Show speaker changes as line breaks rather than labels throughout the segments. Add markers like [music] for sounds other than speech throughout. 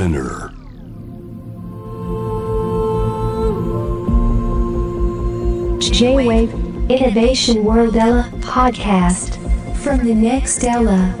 Spinner.
J-Wave Innovation World Ella podcast from the next Ella.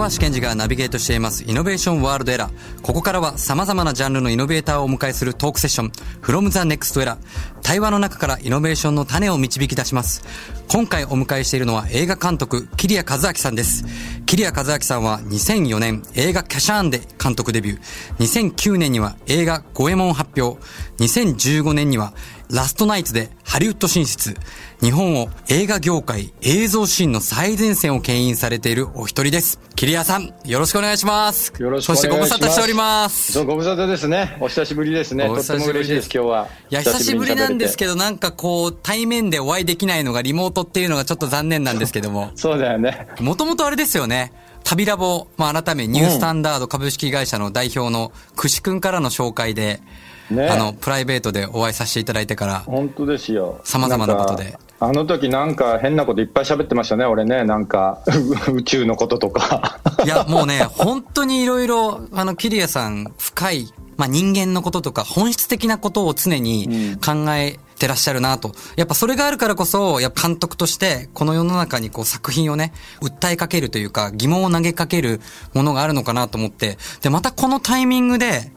小橋健二がナビゲートしていますイノベーションワールドエラー。ここからは様々なジャンルのイノベーターをお迎えするトークセッション From the Next Era。対話の中からイノベーションの種を導き出します。今回お迎えしているのは映画監督、桐谷和明さんです。桐谷和明さんは2004年映画キャシャーンで監督デビュー。2009年には映画五右衛門発表。2015年にはラストナイツでハリウッド進出。日本を映画業界、映像シーンの最前線を牽引されているお一人です。桐谷さん、よろしくお願いします。
よろしくお願いします
そしてご無沙汰しております。
そうご無沙汰ですね。お久しぶりですね。
お
とっても
久しぶり
嬉しいです、今日は。
いや、久しぶりなんですけ
ど。
ど、なんかこう、対面でお会いできないのがリモートっていうのがちょっと残念なんですけども。[laughs]
そうだよね。
もともとあれですよね。旅ラボ、まあ、改めニュースタンダード株式会社の代表のくしくんからの紹介で、
ね
あの、プライベートでお会いさせていただいてから、
本当ですよ。
様々なことで。
あの時なんか変なこといっぱい喋ってましたね、俺ね。なんか、[laughs] 宇宙のこととか。
いや、もうね、本当にいろいろ、あの、キリアさん、深い、まあ、人間のこととか、本質的なことを常に考えてらっしゃるなと。やっぱそれがあるからこそ、やっぱ監督として、この世の中にこう作品をね、訴えかけるというか、疑問を投げかけるものがあるのかなと思って、で、またこのタイミングで、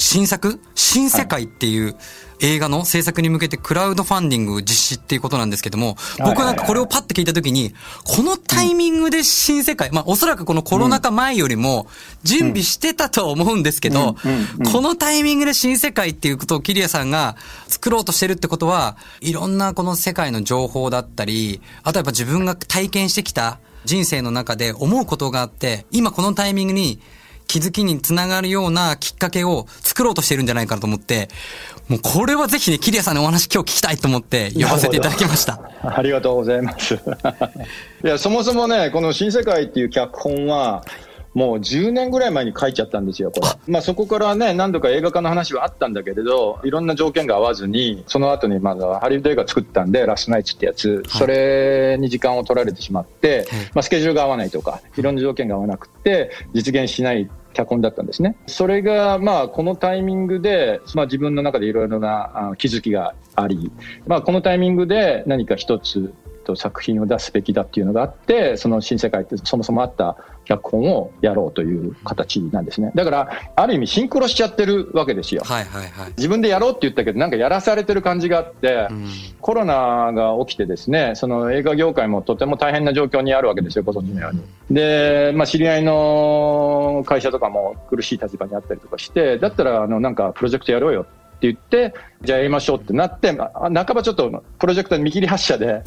新作？新世界っていう映画の制作に向けてクラウドファンディング実施っていうことなんですけども、僕なんかこれをパッて聞いたときに、このタイミングで新世界、まあおそらくこのコロナ禍前よりも準備してたとは思うんですけど、このタイミングで新世界っていうことをキリアさんが作ろうとしてるってことは、いろんなこの世界の情報だったり、あとやっぱ自分が体験してきた人生の中で思うことがあって、今このタイミングに気づきにつながるようなきっかけを作ろうとしてるんじゃないかなと思って、もうこれはぜひね、キリアさんのお話今日聞きたいと思って呼ばせていただきました。
ありがとうございます。[laughs] いや、そもそもね、この新世界っていう脚本は、もう10年ぐらい前に書いちゃったんですよ、これ。まあそこからね、何度か映画化の話はあったんだけれど、いろんな条件が合わずに、その後にまだハリウッド映画作ったんで、ラストナイツってやつ、それに時間を取られてしまって、まあスケジュールが合わないとか、いろんな条件が合わなくて、実現しない脚本だったんですね。それが、まあ、このタイミングで、まあ、自分の中でいろいろな気づきがあり、まあ、このタイミングで何か一つと作品を出すべきだっていうのがあって、その新世界ってそもそもあった脚本をやろうという形なんですね。だから、ある意味シンクロしちゃってるわけですよ。
はいはいはい。
自分でやろうって言ったけど、なんかやらされてる感じがあって、コロナが起きてですね、その映画業界もとても大変な状況にあるわけですよ、ご存知のように。で、まあ、知り合いの会社とかも苦しい立場にあったりとかして、だったら、あの、なんかプロジェクトやろうよって言って、じゃあやりましょうってなって、まあ半ばちょっとプロジェクトの見切り発車で。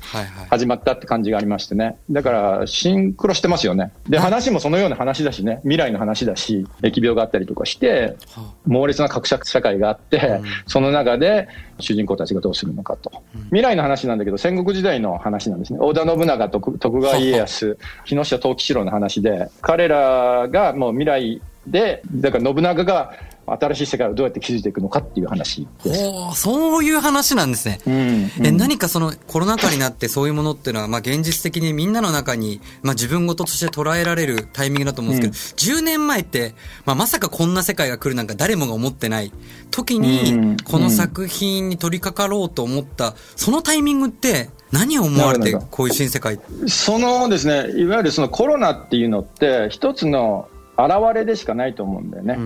始まったって感じがありましてね。だから、シンクロしてますよね。で、話もそのような話だしね、未来の話だし、疫病があったりとかして、猛烈な格差社会があって、その中で主人公たちがどうするのかと。未来の話なんだけど、戦国時代の話なんですね。織田信長と徳川家康、木下藤吉郎の話で、彼らがもう未来で、だから信長が新しい世界をどうやって築いていくのかっていう話。
おーそういう話なんですね。
うん
え、何かそのコロナ禍になってそういうものっていうのは、まあ現実的にみんなの中に、まあ自分事として捉えられるタイミングだと思うんですけど、10年前って、まあまさかこんな世界が来るなんか誰もが思ってない。時
うん
に、この作品に取り掛かろうと思った、そのタイミングって何を思われてこういう新世界。
そのですね、いわゆるそのコロナっていうのって、一つの現れでしかないと思うんだよね。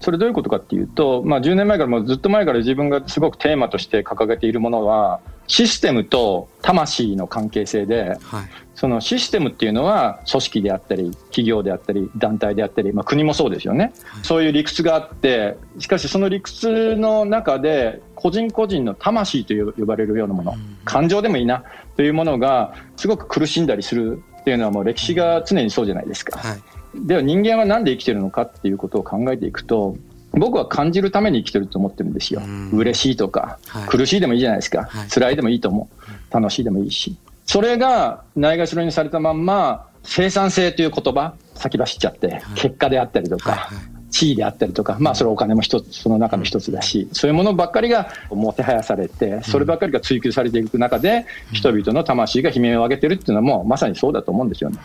それどういうことかっていうと、まあ、10年前からもうずっと前から自分がすごくテーマとして掲げているものは、システムと魂の関係性で、
はい。
そのシステムっていうのは組織であったり、企業であったり、団体であったり、まあ、国もそうですよね。そういう理屈があって、しかしその理屈の中で、個人個人の魂と呼ばれるようなもの、感情でもいいな、というものが、すごく苦しんだりするっていうのはもう歴史が常にそうじゃないですか。
はい。
では人間は何で生きてるのかっていうことを考えていくと、僕は感じるために生きてると思ってるんですよ。嬉しいとか、
はい。
苦しいでもいいじゃないですか、
はい。
辛いでもいいと思う。楽しいでもいいし。それがないがしろにされたまんま、生産性という言葉、先走っちゃって、結果であったりとか、
はいはい。
地位であったりとか、まあそれはお金も一つ、その中の一つだし、そういうものばっかりがもてはやされて、そればっかりが追求されていく中で、人々の魂が悲鳴を上げてるっていうのはもうまさにそうだと思うんですよね。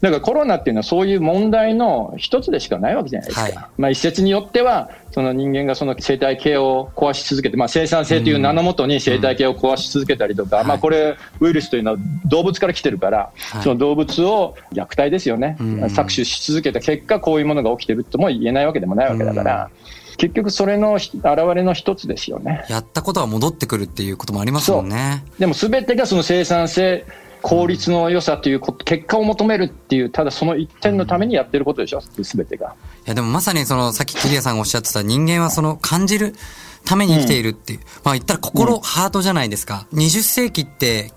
だからコロナっていうのはそういう問題の一つでしかないわけじゃないですか。
はい
まあ一説によっては、その人間がその生態系を壊し続けて、まあ生産性という名のもとに生態系を壊し続けたりとか、
うん
まあこれ、ウイルスというのは動物から来てるから、
はい
その動物を虐待ですよね、
うん
搾取し続けた結果、こういうものが起きてるとも言えないわけでもないわけだから、結局それのひ現れの一つですよね。
やったことは戻ってくるっていうこともありますもんね。
でも全てがその生産性、効率の良さということ、結果を求めるっていう、ただその一点のためにやってることでしょ、全てが。
いやでもまさにその、さっき桐谷さんがおっしゃってた人間はその感じるために生きているっていう。まあ言ったら心、ハートじゃないですか。20世紀って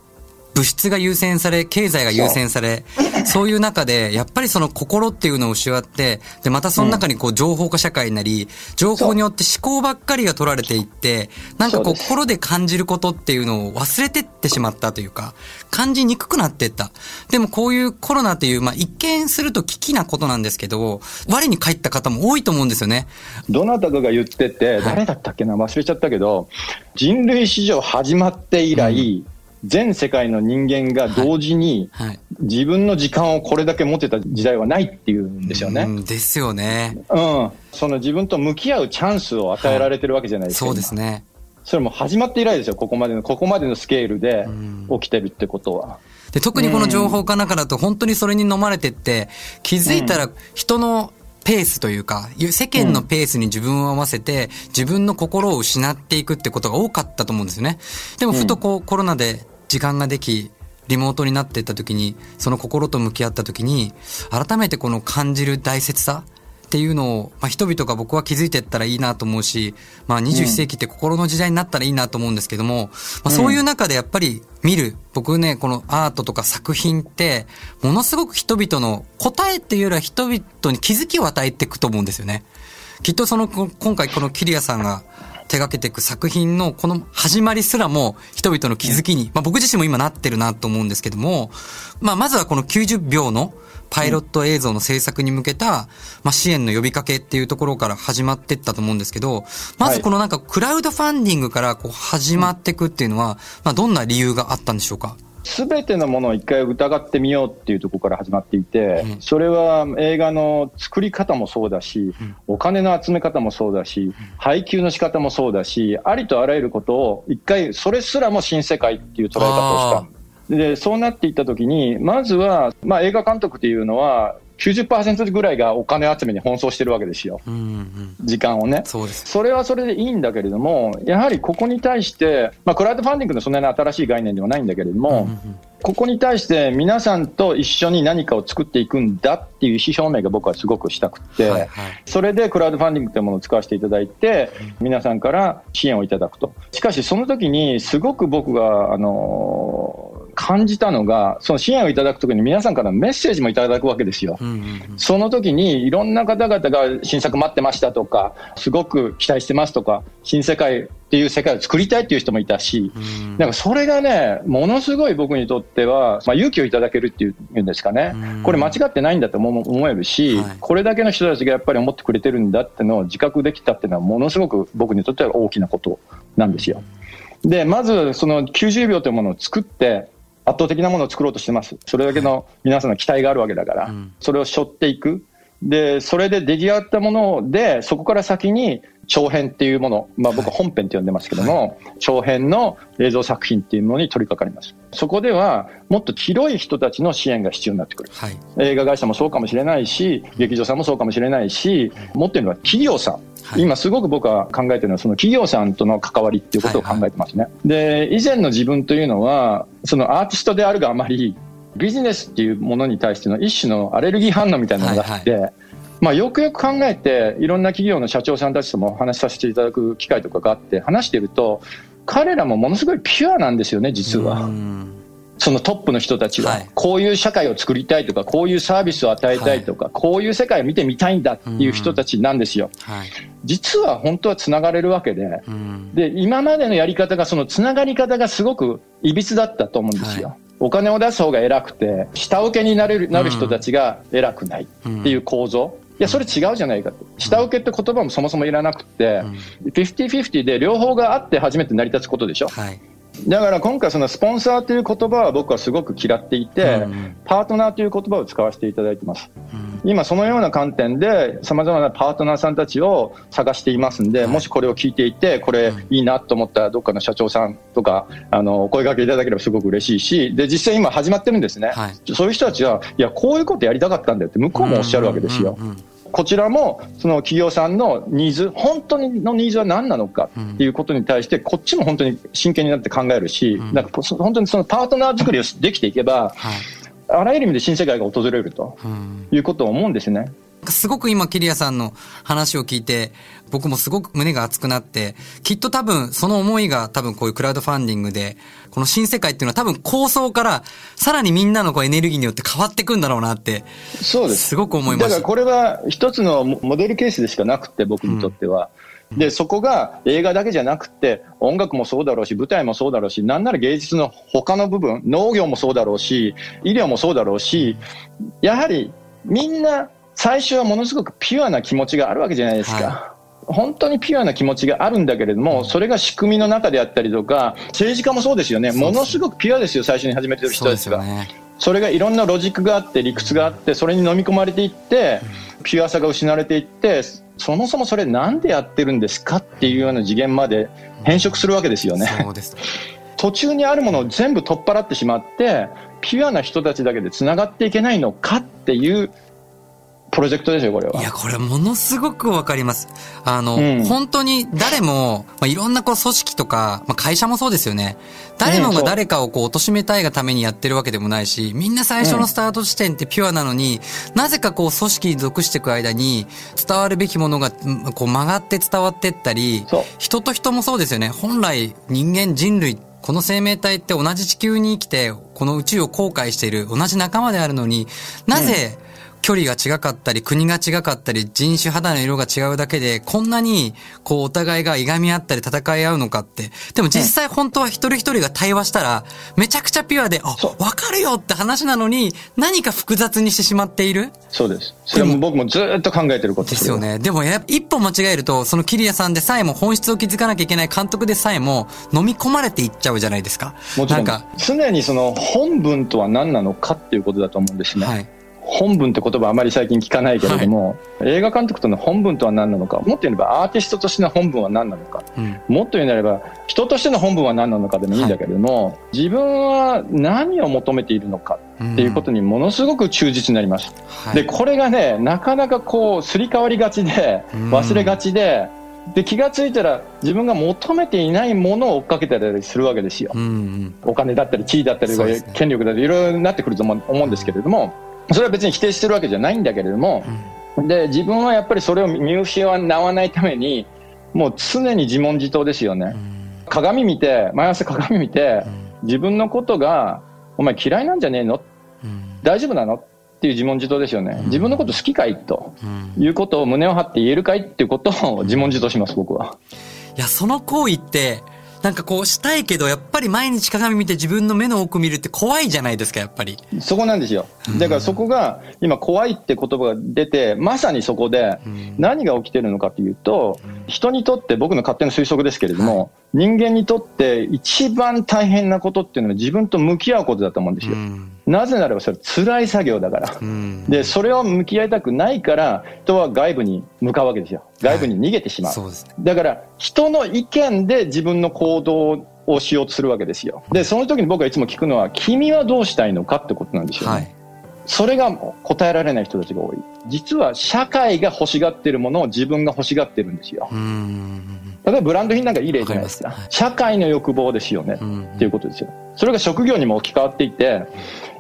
物質が優先され、経済が優先され、そういう中で、やっぱりその心っていうのを失って、で、またその中にこう情報化社会になり、情報によって思考ばっかりが取られていって、なんかこう心で感じることっていうのを忘れてってしまったというか、感じにくくなっていった。でもこういうコロナという、まあ一見すると危機なことなんですけど、我に返った方も多いと思うんですよね。
どなたかが言ってて、誰だったっけな、忘れちゃったけど、人類史上始まって以来、全世界の人間が同時に
はい。
自分の時間をこれだけ持てた時代はないっていうんですよね。
うんですよね。
うん。その自分と向き合うチャンスを与えられてるわけじゃないですか。
そうですね。
それも始まって以来ですよ、ここまでの、ここまでのスケールで起きてるってことは。
で、特にこの情報化中だと本当にそれに飲まれてって、気づいたら人のペースというか、世間のペースに自分を合わせて、自分の心を失っていくってことが多かったと思うんですよね。でもふとこうコロナで時間ができ、リモートになっていった時に、その心と向き合った時に、改めてこの感じる大切さっていうのを、まあ、人々が僕は気づいていったらいいなと思うし、まあ、21世紀って心の時代になったらいいなと思うんですけども、まあ、そういう中でやっぱり見る、僕ね、このアートとか作品って、ものすごく人々の答えっていうよりは人々に気づきを与えていくと思うんですよね。きっとその、こ今回このキリアさんが手掛けていく作品のこの始まりすらも人々の気づきに、まあ僕自身も今なってるなと思うんですけども、まあまずはこの90秒のパイロット映像の制作に向けた、まあ支援の呼びかけっていうところから始まっていったと思うんですけど、まずこのなんかクラウドファンディングからこう始まっていくっていうのは、まあどんな理由があったんでしょうか？
すべてのものを一回疑ってみようっていうところから始まっていて、
うん。
それは映画の作り方もそうだし、お金の集め方もそうだし、配給の仕方もそうだし、ありとあらゆることを一回、それすらも新世界っていう捉え方をした。で、そうなっていったときに、まずは、まあ映画監督っていうのは、90%ぐらいがお金集めに奔走してるわけですよ。
うんうん。
時間をね。
そうです。
それはそれでいいんだけれども、やはりここに対して、まあ、クラウドファンディングのそんなに新しい概念ではないんだけれども、ここに対して皆さんと一緒に何かを作っていくんだっていう意思表明が僕はすごくしたくて、
はいはい
それでクラウドファンディングというものを使わせていただいて、皆さんから支援をいただくと。しかしその時にすごく僕が、あのー感じたのが、その支援をいただく時に皆さんからメッセージもいただくわけですよ。
うんうんうん。
その時にいろんな方々が新作待ってましたとか、すごく期待してますとか、新世界っていう世界を作りたいっていう人もいたし、
うん
なんかそれがね、ものすごい僕にとっては、まあ、勇気をいただけるっていうんですかね
うん、
これ間違ってないんだと思思えるし、
はい
これだけの人たちがやっぱり思ってくれてるんだってのを自覚できたっていうのは、ものすごく僕にとっては大きなことなんですよ。で、まずその90秒というものを作って、圧倒的なものを作ろうとしてます。それだけの皆さんの期待があるわけだから、
うん
それを背負っていく。で、それで出来上がったもので、そこから先に長編っていうもの、まあ僕は本編って呼んでますけども、長編の映像作品っていうものに取り掛かります。そこでは、もっと広い人たちの支援が必要になってくる。
はい。
映画会社もそうかもしれないし、劇場さんもそうかもしれないし、もっと言うのは企業さん。
はい
今すごく僕は考えてるのは、その企業さんとの関わりっていうことを考えてますね。で、以前の自分というのは、そのアーティストであるがあまり、ビジネスっていうものに対しての一種のアレルギー反応みたいなのがあって、まあよくよく考えて、いろんな企業の社長さんたちとも話しさせていただく機会とかがあって、話していると、彼らもものすごいピュアなんですよね、実は。
うん
そのトップの人たちは、
はい
こういう社会を作りたいとか、こういうサービスを与えたいとか、こういう世界を見てみたいんだっていう人たちなんですよ。
はい。
実は本当はつながれるわけで、
うん。
で、今までのやり方が、そのつながり方がすごくいびつだったと思うんですよ。
は
お金を出す方が偉くて、下請けになれるなる人たちが偉くないっていう構造。いや、それ違うじゃないかと。下請けって言葉もそもそもいらなくて、50-50で両方があって初めて成り立つことでしょ。
はい。
だから今回そのスポンサーという言葉は僕はすごく嫌っていて、
うん
パートナーという言葉を使わせていただいてます。
うん
今そのような観点で様々なパートナーさんたちを探していますんで、
はい
もしこれを聞いていて、これ
うん
いいなと思ったらどっかの社長さんとか、あの、お声掛けいただければすごく嬉しいし、で、実際今始まってるんですね。
はい
そういう人たちは、いや、こういうことやりたかったんだよって向こうもおっしゃるわけですよ。
うんうんうん
こちらもその企業さんのニーズ、本当のニーズは何なのかっていうことに対して、こっちも本当に真剣になって考えるし、
うん
なんかそ本当にそのパートナー作りをできていけば、
はい。
あらゆる意味で新世界が訪れると
うん
いうことを思うんですね。
すごく今、キリアさんの話を聞いて、僕もすごく胸が熱くなって、きっと多分その思いが多分こういうクラウドファンディングで、この新世界っていうのは多分構想から、さらにみんなのこうエネルギーによって変わっていくんだろうなって、
そうです。
すごく思いました。
だからこれは一つのモデルケースでしかなくて、僕にとっては。で、そこが映画だけじゃなくて、音楽もそうだろうし、舞台もそうだろうし、なんなら芸術の他の部分、農業もそうだろうし、医療もそうだろうし、やはりみんな最初はものすごくピュアな気持ちがあるわけじゃないですか。
は
本当にピュアな気持ちがあるんだけれども、それが仕組みの中であったりとか、政治家もそうですよね。ものすごくピュアですよ、最初に始めてる人たちが。それがいろんなロジックがあって理屈があってそれに飲み込まれていってピュアさが失われていってそもそもそれなんでやってるんですかっていうような次元まで変色するわけですよね。途中にあるものを全部取っ払ってしまってピュアな人たちだけでつながっていけないのかっていうプロジェクトですよこれはい
や、これものすごくわかります。あの、
うん
本当に誰も、まあ、いろんなこう組織とか、まあ、会社もそうですよね。誰もが誰かをこう貶めたいがためにやってるわけでもないし、みんな最初のスタート地点ってピュアなのに、なぜかこう組織に属していく間に伝わるべきものがうんこう曲がって伝わってったり人と人もそうですよね。本来人間人類この生命体って同じ地球に生きて、この宇宙を航海している同じ仲間であるのに、なぜ、距離が違かったり、国が違かったり、人種肌の色が違うだけで、こんなに、こう、お互いがいがみ合ったり戦い合うのかって。でも実際本当は一人一人が対話したら、めちゃくちゃピュアで、あ
そ、
わかるよって話なのに、何か複雑にしてしまっている。
そうです。それも僕もずっと考えてること
ですよ。ね。でもやっぱ一歩間違えると、そのキリアさんでさえも本質を気づかなきゃいけない監督でさえも飲み込まれていっちゃうじゃないですか。
もちろん
なんか、
常にその本文とは何なのかっていうことだと思うんですね、
はい。
本文って言葉あまり最近聞かないけれども、映画監督との本文とは何なのかもっと言えばアーティストとしての本文は何なのか
うん。
もっと言うなれば人としての本文は何なのかでもいいんだけれども、自分は何を求めているのかっていうことにものすごく忠実になります、
はい。
でこれがねなかなかこうすり替わりがちで
うん。
忘れがちで、で気がついたら自分が求めていないものを追っかけたりするわけですよ、
うんうん。
お金だったり地位だったり権力だったりいろいろなってくると思う思うんですけれどもそれは別に否定してるわけじゃないんだけれどもで自分はやっぱりそれを見失わないためにもう常に自問自答ですよね。鏡見て毎朝鏡見て自分のことがお前嫌いなんじゃねえの？
うん。
大丈夫なの？っていう自問自答ですよね。自分のこと好きかいと
うん。
いうことを胸を張って言えるかいっていうことを自問自答します僕は。い
や、その行為って、なんかこうしたいけど、やっぱり毎日鏡見て自分の目の奥見るって怖いじゃないですか、やっぱり。
そこなんですよ。だからそこが今怖いって言葉が出てまさにそこで
うん。
何が起きてるのかというと人にとって僕の勝手な推測ですけれども、人間にとって一番大変なことっていうのは自分と向き合うことだと思うんですよ、
うん。
なぜならばそれ辛い作業だから、
うん。
でそれを向き合いたくないから人は外部に向かうわけですよ外部に逃げてしまう、
そうですね。
だから人の意見で自分の行動をしようとするわけですよでその時に僕はいつも聞くのは君はどうしたいのかってことなんですよね、
はい。
それが答えられない人たちが多い。実は社会が欲しがってるものを自分が欲しがってるんですよ。
うん。
例えばブランド品なんかいい例じゃないですか。社会の欲望ですよね、
うん。
っていうことですよ。それが職業にも置き換わっていて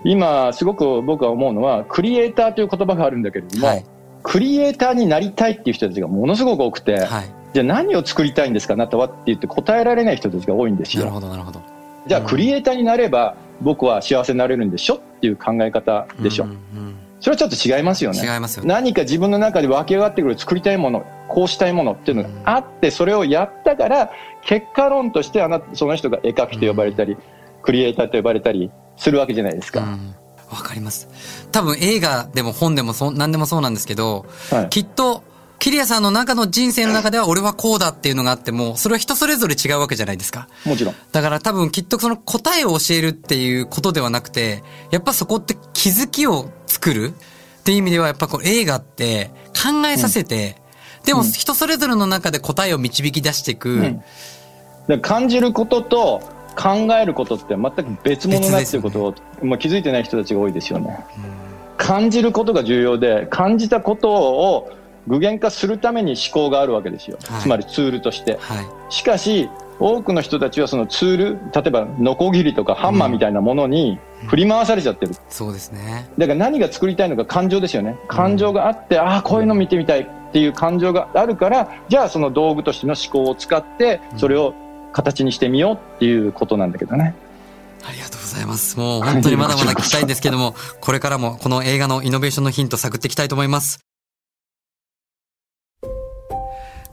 今すごく僕は思うのはクリエイターという言葉があるんだけれども、
はい。
クリエイターになりたいっていう人たちがものすごく多くて、
はい。
じゃあ何を作りたいんですかあなたはって言って答えられない人たちが多いんですよ。
なるほど、なるほど。
じゃあクリエイターになれば僕は幸せになれるんでしょっていう考え方でしょ、
うんうん
それはちょっと違いますよね。
違いますよね。
何か自分の中で湧き上がってくる作りたいものこうしたいものっていうのがあってそれをやったから結果論としてあなその人が絵描きと呼ばれたり、クリエイターと呼ばれたりするわけじゃないですか、
うん。わかります。多分映画でも本でもそう、何でもそうなんですけど、
はい。
きっと、キキリアさんの中の人生の中では俺はこうだっていうのがあっても、それは人それぞれ違うわけじゃないですか。
もちろん。
だから多分きっとその答えを教えるっていうことではなくて、やっぱそこって気づきを作るっていう意味ではやっぱこう映画って考えさせて、うん、でも人それぞれの中で答えを導き出していく。
うん、感じることと考えることって全く別物だっていうことを、ね、まあ、気づいてない人たちが多いですよね。感じることが重要で、感じたことを具現化するために思考があるわけですよ、はい、つまりツールとして、はい、しかし多くの人たちはそのツール例えばノコギリとかハンマーみたいなものに振り回されちゃってる、うん、
そうですね。
だから何が作りたいのか感情ですよね。感情があって、うん、ああこういうの見てみたいっていう感情があるからじゃあその道具としての思考を使ってそれを形にしてみようっていうことなんだけどね、
ありがとうございます。もう本当にまだまだ聞きたいんですけども、これからもこの映画のイノベーションのヒント探っていきたいと思います。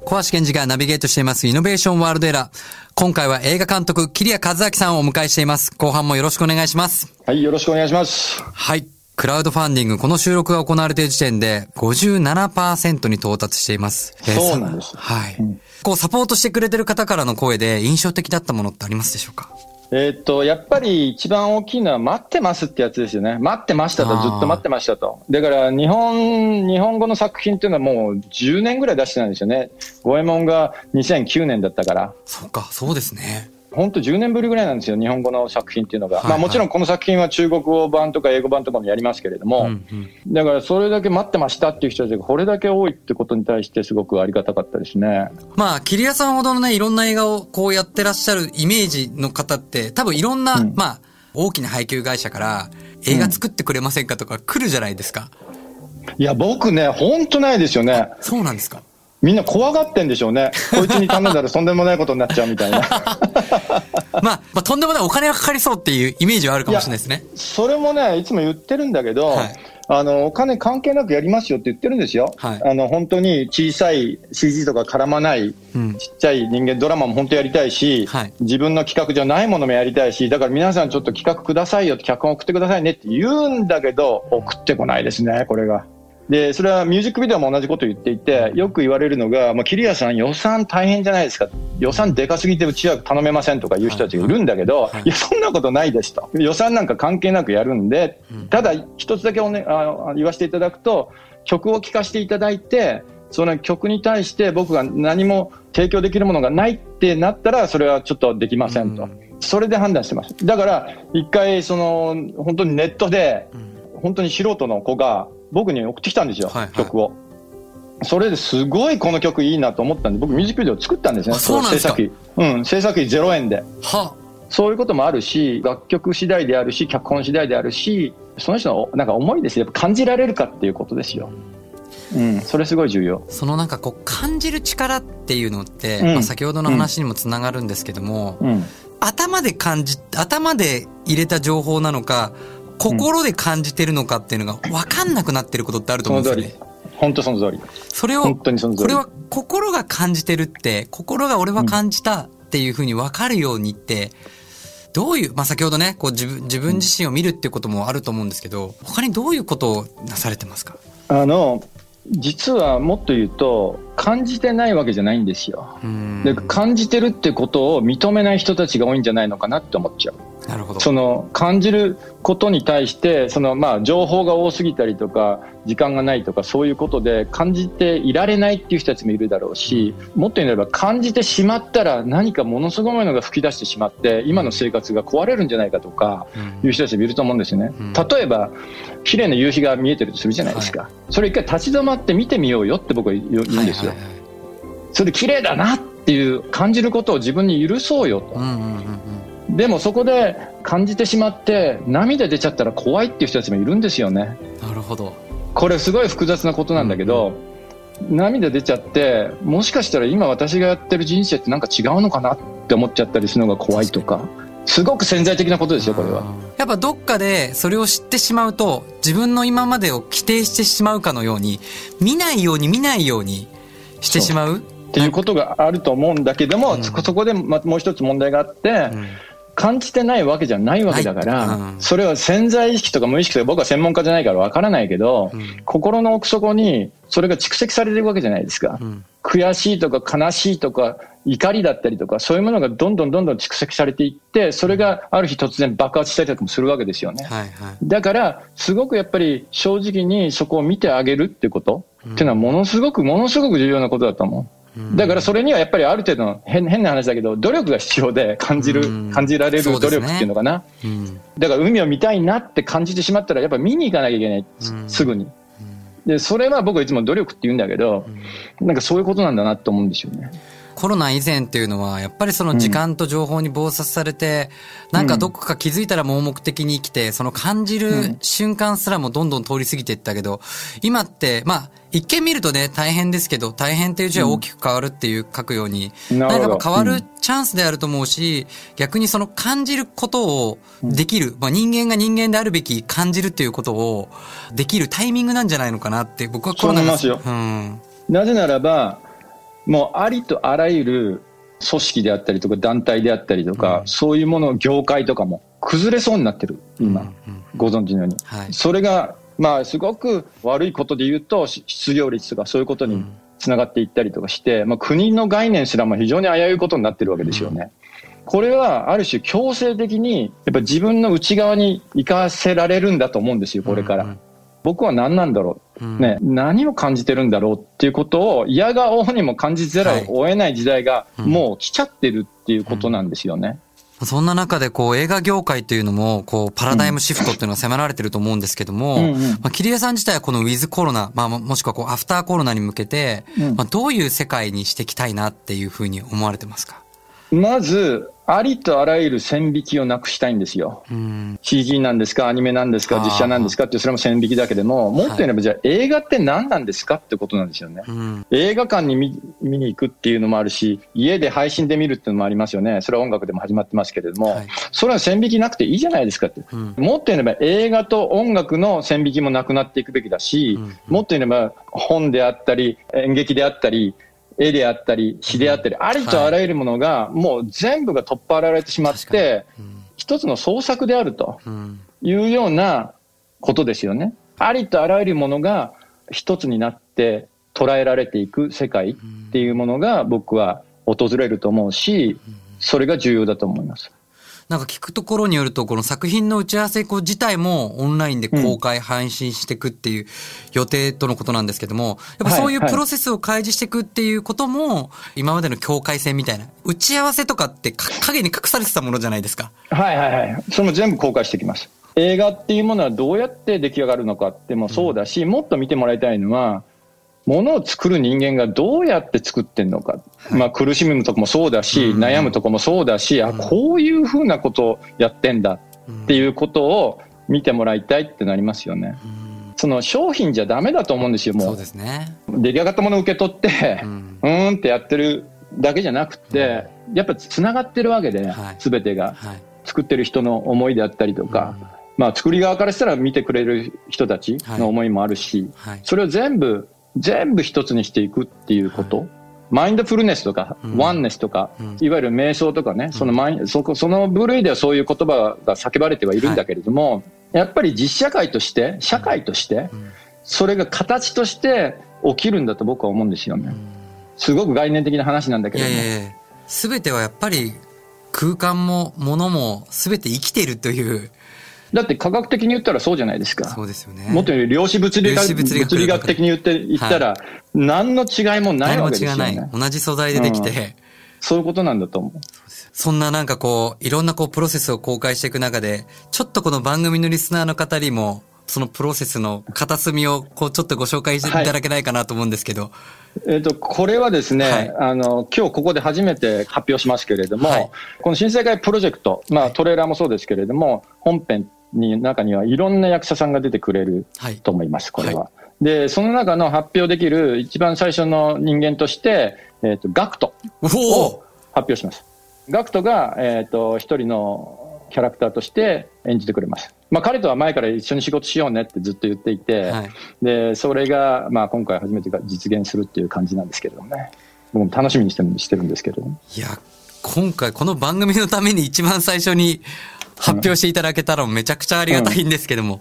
小橋健二がナビゲートしていますイノベーションワールドエラー。今回は映画監督、桐谷和明さんをお迎えしています。後半もよろしくお願いします。
はい、よろしくお願いします。
はい。クラウドファンディング、この収録が行われている時点で57%に到達しています。
そうなんです。
はい、うん。こう、サポートしてくれてる方からの声で印象的だったものってありますでしょうか？
えー、っと、やっぱり一番大きいのは待ってますってやつですよね。待ってましたと、ずっと待ってましたと。だから日本、日本語の作品っていうのはもう10年ぐらい出してないんですよね。五右衛門が2009年だったから。
そうか、そうですね。
本当10年ぶりぐらいなんですよ、日本語の作品っていうのが。はいはい、まあもちろんこの作品は中国語版とか英語版とかもやりますけれども、うんうん、だからそれだけ待ってましたっていう人たちがこれだけ多いってことに対してすごくありがたかったですね。
まあ、桐谷さんほどのね、いろんな映画をこうやってらっしゃるイメージの方って、多分いろんな、うん、まあ、大きな配給会社から映画作ってくれませんかとか来るじゃないですか。
うん、いや、僕ね、本当ないですよね。
そうなんですか。
みんな怖がってんでしょうね。こいつに頼んだらとんでもないことになっちゃうみたいな。[laughs]
まあ、まあ、とんでもないお金がかかりそうっていうイメージはあるかもしれないですね。
それもね、いつも言ってるんだけど、はい、あの、お金関係なくやりますよって言ってるんですよ。はい、あの、本当に小さい CG とか絡まない、うん、ちっちゃい人間ドラマも本当やりたいし、はい、自分の企画じゃないものもやりたいし、だから皆さんちょっと企画くださいよって脚本送ってくださいねって言うんだけど、送ってこないですね、これが。で、それはミュージックビデオも同じことを言っていて、よく言われるのが、まあ、キリアさん予算大変じゃないですか。予算でかすぎてうちは頼めませんとか言う人たちがいるんだけど、はい、いや、そんなことないですと。予算なんか関係なくやるんで、ただ一つだけお、ね、あ言わせていただくと、曲を聴かせていただいて、その曲に対して僕が何も提供できるものがないってなったら、それはちょっとできませんと。それで判断してます。だから、一回、その、本当にネットで、本当に素人の子が、僕に送ってきたんですよ、はいはい、曲を。それですごいこの曲いいなと思ったんで、僕ミュージックビデオ作ったんですね。
そう制作
費。うん、制作費0円で。
は
そういうこともあるし、楽曲次第であるし、脚本次第であるし、その人のなんか思いですよ。やっぱ感じられるかっていうことですよ。うん、それすごい重要。
そのなんかこう感じる力っていうのって、うん、まあ、先ほどの話にもつながるんですけども、うん、頭で感じ、頭で入れた情報なのか、心で感じてるのかっていうのが分かんなくなってることってあると思うんですよね。
本当その通り。
それを、本当にその通り。これは心が感じてるって、心が俺は感じたっていうふうに分かるようにって、どういう、まあ、先ほどね、こう自分、自分自身を見るっていうこともあると思うんですけど、他にどういうことをなされてますか？
あの、実はもっと言うと、感じてないわけじゃないんですよ。で感じてるってことを認めない人たちが多いんじゃないのかなって思っちゃう。
なるほど。
その感じることに対してそのまあ情報が多すぎたりとか時間がないとかそういうことで感じていられないっていう人たちもいるだろうしもっと言えば感じてしまったら何かものすごいのが吹き出してしまって今の生活が壊れるんじゃないかとかいう人たちもいると思うんですよね。例えば綺麗な夕日が見えてるとするじゃないですか、はい、それ一回立ち止まって見てみようよって僕は言うんですよ。はいはいはい、それで綺麗だなっていう感じることを自分に許そうよと。うんうんうんでもそこで感じてしまって涙出ちゃったら怖いっていう人たちもいるんですよね。
なるほど。
これすごい複雑なことなんだけど、うん、涙出ちゃってもしかしたら今私がやってる人生ってなんか違うのかなって思っちゃったりするのが怖いとかすごく潜在的なことですよこれは。
やっぱどっかでそれを知ってしまうと自分の今までを規定してしまうかのように見ないように見ないようにしてしまう。
っていうことがあると思うんだけども、うん、そこでもう一つ問題があって、うん感じてないわけじゃないわけだから、それは潜在意識とか無意識とか僕は専門家じゃないからわからないけど、
うん
心の奥底にそれが蓄積されていくわけじゃないですか。
うん
悔しいとか悲しいとか怒りだったりとかそういうものがどんどんどんどん蓄積されていってそれがある日突然爆発したりとかもするわけですよね。
はいはい。
だからすごくやっぱり正直にそこを見てあげるってことっていうのはものすごくものすごく重要なことだと思う。だからそれにはやっぱりある程度の変変な話だけど努力が必要で感じる
うん。
感じられる努力っていうのかな。
うん。
だから海を見たいなって感じてしまったらやっぱ見に行かなきゃいけない、
うん。
すぐに。でそれは僕はいつも努力って言うんだけど、なんかそういうことなんだなと思うんですよね。
コロナ以前っていうのは、やっぱりその時間と情報に暴殺されて、なんかどこか気づいたら盲目的に生きて、その感じる瞬間すらもどんどん通り過ぎていったけど、今って、まあ、一見見るとね、大変ですけど、大変っていう字は大きく変わるっていう書くように、
なるほど。
なんか変わるチャンスであると思うし、逆にその感じることをできる、まあ人間が人間であるべき感じるっていうことをできるタイミングなんじゃないのかなって僕はコロナが
そう思います
うん。
なぜならば、もうありとあらゆる組織であったりとか団体であったりとか、そういうもの、業界とかも崩れそうになってる、今、
うんうん
ご存知のように。
はい。
それが、まあ、すごく悪いことで言うと、し失業率とかそういうことにつながっていったりとかして、まあ、国の概念すらも非常に危ういことになってるわけですよね。これはある種強制的にやっぱ自分の内側に生かせられるんだと思うんですよ、これから。
うんうん
僕は何なんだろう、
うん。
ね、何を感じてるんだろうっていうことを嫌が王にも感じざるを得ない時代が
うん。
もう来ちゃってるっていうことなんですよね。
そんな中で、こう、映画業界っていうのも、こう、パラダイムシフトっていうのが迫られてると思うんですけども、
うんうん。
まあ、桐江さん自体はこのウィズコロナ、まあ、ももしくはこう、アフターコロナに向けて、
うん。
まあ、どういう世界にしていきたいなっていうふうに思われてますか？
まず、ありとあらゆる線引きをなくしたいんですよ。
うん。
CG なんですか、アニメなんですか、実写なんですかって、それも線引きだけでも、もっと言えば、じゃあ映画って何なんですかってことなんですよね。
うん。
映画館に見見に行くっていうのもあるし、家で配信で見るっていうのもありますよね。それは音楽でも始まってますけれども、
はい
それは線引きなくていいじゃないですかって。
うん
もっと言えば映画と音楽の線引きもなくなっていくべきだし、
うん
もっと言えば本であったり、演劇であったり、絵であったり、詩であったり、ありとあらゆるものがもう全部が取っ払われてしまって、
うん
一つの創作であると
うん。
いうようなことですよね。ありとあらゆるものが一つになって捉えられていく世界っていうものが僕は訪れると思うし、それが重要だと思います。
なんか聞くところによると、この作品の打ち合わせこう自体もオンラインで公開配信していくっていう予定とのことなんですけども、やっぱそういうプロセスを開示していくっていうことも、今までの境界線みたいな、打ち合わせとかってか影に隠されてたものじゃないですか。
はいはいはい。それも全部公開してきます。映画っていうものはどうやって出来上がるのかってもそうだし、もっと見てもらいたいのは、ものを作る人間がどうやって作ってんのか。まあ苦しむとこもそうだし、
うん
悩むとこもそうだし、あ、こういうふうなことをやってんだっていうことを見てもらいたいってなりますよね。その商品じゃダメだと思うんですよ、も。
そううですね。
出来上がったものを受け取って、
う
うんーんってやってるだけじゃなくて、やっぱつながってるわけで
はい、
すべてが。
はい。
作ってる人の思いであったりとか、まあ作り側からしたら見てくれる人たちの思いもあるし、
はい。
それを全部、全部一つにしていくっていうこと？マインドフルネスとか、
うん。
ワンネスとか、
うん。
いわゆる瞑想とかね、そのマインそこ、その部類ではそういう言葉が叫ばれてはいるんだけれども、やっぱり実社会として、社会として、
ん。
それが形として起きるんだと僕は思うんですよね。すごく概念的な話なんだけ
い
ども。
やいやいや、すべてはやっぱり空間も物もすべて生きているという、
だって科学的に言ったらそうじゃないですか。
そうですよね。
もっと量子物理学
物理学
的に言って言ったら、何の違いもない
何も
わけですよ
違いない。
ね。
同じ素材でできて、
うんそういうことなんだと思う。
そんななんかこう、いろんなこうプロセスを公開していく中で、ちょっとこの番組のリスナーの方にも、そのプロセスの片隅をこうちょっとご紹介していただけないかなと思うんですけど。
えっ、と、これはですね、
はい
あの、今日ここで初めて発表しますけれども、
はい
この新世界プロジェクト、まあトレーラーもそうですけれども、本編に中にはいろんな役者さんが出てくれる
はい。
と思います、これは。で、その中の発表できる一番最初の人間として、えっ、と、ガクト。
お
を
お
発表します。ガクトが、えっ、と、一人のキャラクターとして演じてくれます。まあ、彼とは前から一緒に仕事しようねってずっと言っていて、
はい。
で、それが、まあ、今回初めて実現するっていう感じなんですけれどもね。僕も楽しみにしてるしてるんですけれども。
いや、今回この番組のために一番最初に発表していただけたらめちゃくちゃありがたいんですけども、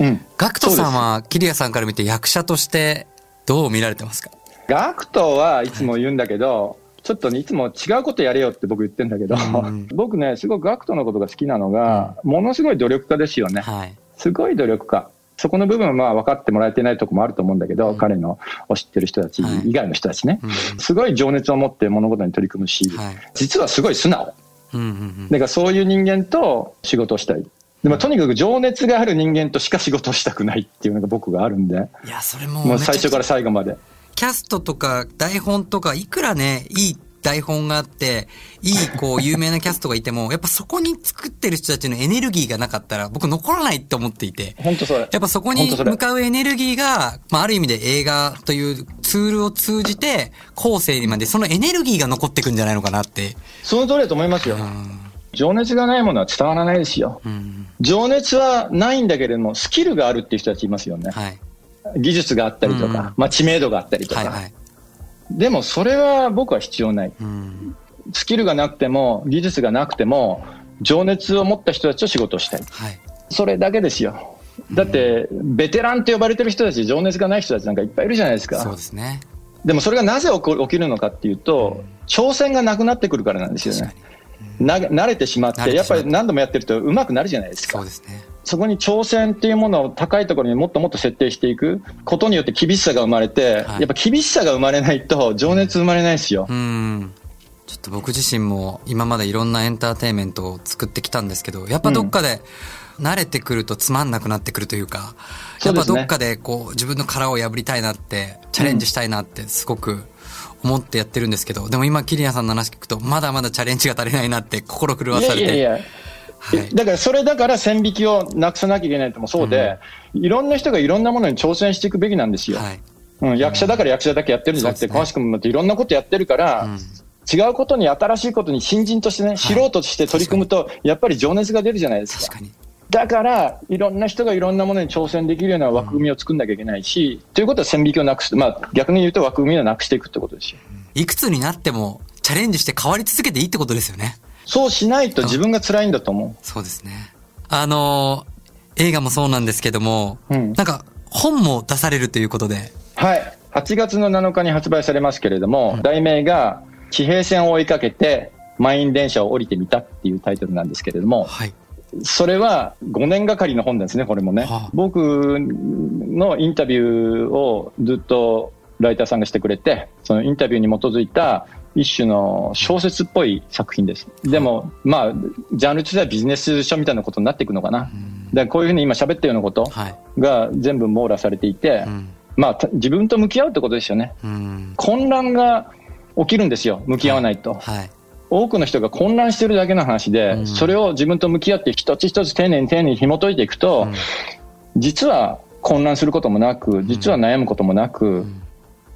うん。
ガクトさんは、キリアさんから見て役者としてどう見られてますか？
ガクトはいつも言うんだけど、ちょっとね、いつも違うことやれよって僕言ってんだけど、
うん [laughs]
僕ね、すごくガクトのことが好きなのが、ものすごい努力家ですよね。
はい。
すごい努力家。そこの部分はまあ分かってもらえてないとこもあると思うんだけど、彼のを知ってる人たち
はい
以外の人たちね、
うん
すごい情熱を持って物事に取り組むし、
はい。
実はすごい素直。
うんうんうん。
だからそういう人間と仕事をしたい。でもとにかく情熱がある人間としか仕事をしたくないっていうのが僕があるんで、
いや、それも
もう最初から最後まで。
キャストとか台本とか、いくらね、いい台本があって、いい、こう、有名なキャストがいても、やっぱそこに作ってる人たちのエネルギーがなかったら、僕残らないって思っていて。
本当それ。
やっぱそこに向かうエネルギーが、まあ、ある意味で映画というツールを通じて、後世にまでそのエネルギーが残ってくんじゃないのかなって。
その通りだと思いますよ。情熱がないものは伝わらないですよ。
うん。
情熱はないんだけれども、スキルがあるっていう人たちいますよね。
はい。
技術があったりとか、
うん
まあ知名度があったりとか。
はいはい。
でもそれは僕は必要ない。
うん。
スキルがなくても、技術がなくても、情熱を持った人たちと仕事をしたい。
はい。
それだけですよ。だって、ベテランって呼ばれてる人たち、情熱がない人たちなんかいっぱいいるじゃないです
そう
か。
ですね。
でもそれがなぜ起きるのかっていうと、挑戦がなくなってくるからなんですよね。な慣れてしまって、やっぱり何度もやってると上手くなるじゃないですか
そう。ですね。
そこに挑戦っていうものを高いところにもっともっと設定していくことによって厳しさが生まれて、
はい
やっぱ厳しさが生まれないと情熱生まれないですよ。
うん。ちょっと僕自身も今までいろんなエンターテインメントを作ってきたんですけど、やっぱどっかで慣れてくるとつまんなくなってくるというか、やっぱどっかでこう自分の殻を破りたいなって、チャレンジしたいなってすごく思ってやってるんですけど、でも今キリアさんの話聞くと、まだまだチャレンジが足りないなって心震わ
い
されて。
やいやいや、
はい。
だからそれだから線引きをなくさなきゃいけないともそうで、いろんな人がいろんなものに挑戦していくべきなんですよ。
はい。
うん、役者だから役者だけやってるんじゃなくて、
そうですね
小橋君もいろんなことやってるから、
うん
違うことに新しいことに新人としてね、素人として取り組むと、やっぱり情熱が出るじゃないですか。
確かに。
だから、いろんな人がいろんなものに挑戦できるような枠組みを作んなきゃいけないし、ということは線引きをなくす、まあ逆に言うと枠組みをなくしていくってことですよ。
いくつになってもチャレンジして変わり続けていいってことですよね。
そうしないと自分が辛いんだと思
そうですね。あのー映画もそうなんですけども、
うん
なんか本も出されるということで、
う。はい。8月の7日に発売されますけれども、題名が、地平線を追いかけて、満員電車を降りてみたっていうタイトルなんですけれども、
はい。
それは5年がかりの本ですね、これもね。
はあ
僕のインタビューをずっとライターさんがしてくれて、そのインタビューに基づいた一種の小説っぽい作品です。でも、まあ、ジャンルとしてはビジネス書みたいなことになっていくのかな。だこういうふうに今喋ったようなこと
はい。
が全部網羅されていて
う、ん。
まあ、た自分と向き合うってことですよね。
うん。
混乱が起きるんですよ、向き合わないと。
はい。
多くの人が混乱してるだけの話で、
うん
それを自分と向き合って一つ一つ丁寧に丁寧に紐解いていくと、
うん
実は混乱することもなく、実は悩むこともなく、
ん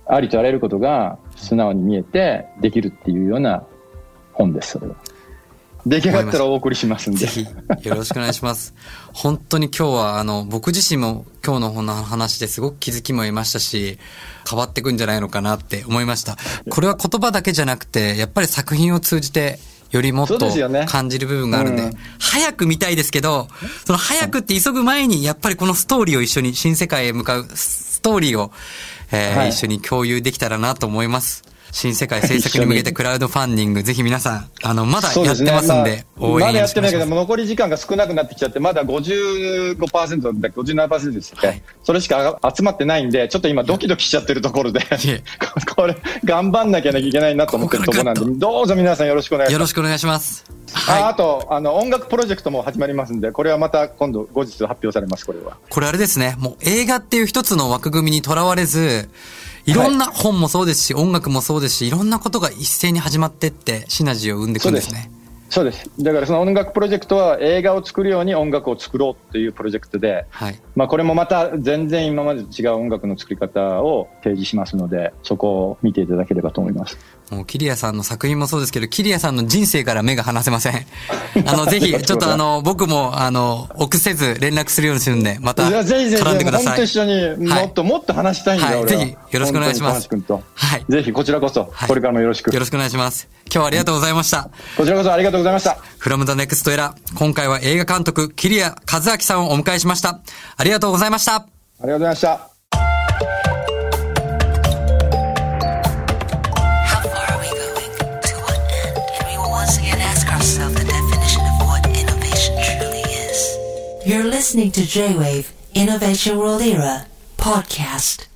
ありとあらゆることが素直に見えてできるっていうような本です、それは。出来上がったらお送りしますんで
ぜ。ひ、よろしくお願いします。[laughs] 本当に今日は、あの、僕自身も今日の本の話ですごく気づきも得ましたし、変わっていくんじゃないのかなって思いました。これは言葉だけじゃなくて、やっぱり作品を通じて、よりもっと感じる部分があるんで、
うん
早く見たいですけど、その早くって急ぐ前に、やっぱりこのストーリーを一緒に、新世界へ向かうストーリーを、えー
はい
一緒に共有できたらなと思います。新世界制作に向けてクラウドファンディング、ぜひ皆さん、あの、まだやってますんで、
まあ
応援
まだやってないけど、残り時間が少なくなってきちゃって、まだ55%だっけ、57%ですっけ、
はい。
それしか集まってないんで、ちょっと今、ドキドキしちゃってるところで、これ、頑張んなきゃいけないなと思ってるところなんでどうぞ皆さんよろしくお願いします。
よろしくお願いします。
あ
はい。
あとあの、音楽プロジェクトも始まりますんで、これはまた今度、後日発表されます、これは。
これあれですね、もう映画っていう一つの枠組みにとらわれず、いろんな本もそうですし、音楽もそうですし、いろんなことが一斉に始まってって、シナジーを生んでいくんですね。
そうです。だからその音楽プロジェクトは映画を作るように音楽を作ろうっていうプロジェクトで、
はい。
まあ、これもまた全然今までと違う音楽の作り方を提示しますので、そこを見ていただければと思います。
もう、キリアさんの作品もそうですけど、キリアさんの人生から目が離せません。[laughs] あの、ぜひ、ちょっとあの、僕も、あの、臆せず連絡するようにするんで、また、
いやぜひぜひ、
絡んでください。
本当一緒にもっともっと話したいんだは
はいぜひよろしくお願いします。はい
ぜひ、こちらこそ、
はい
これからもよろしく。
よろしくお願いします。今日はありがとうございました。
こちらこそありがとうございました。
from the next era。今回は映画監督、キリア和明さんをお迎えしました。ありがとうございました。
ありがとうございました。
How far are we going? To what end? And we will once again ask ourselves the definition of what innovation truly is. You're listening to J-Wave Innovation World Era podcast.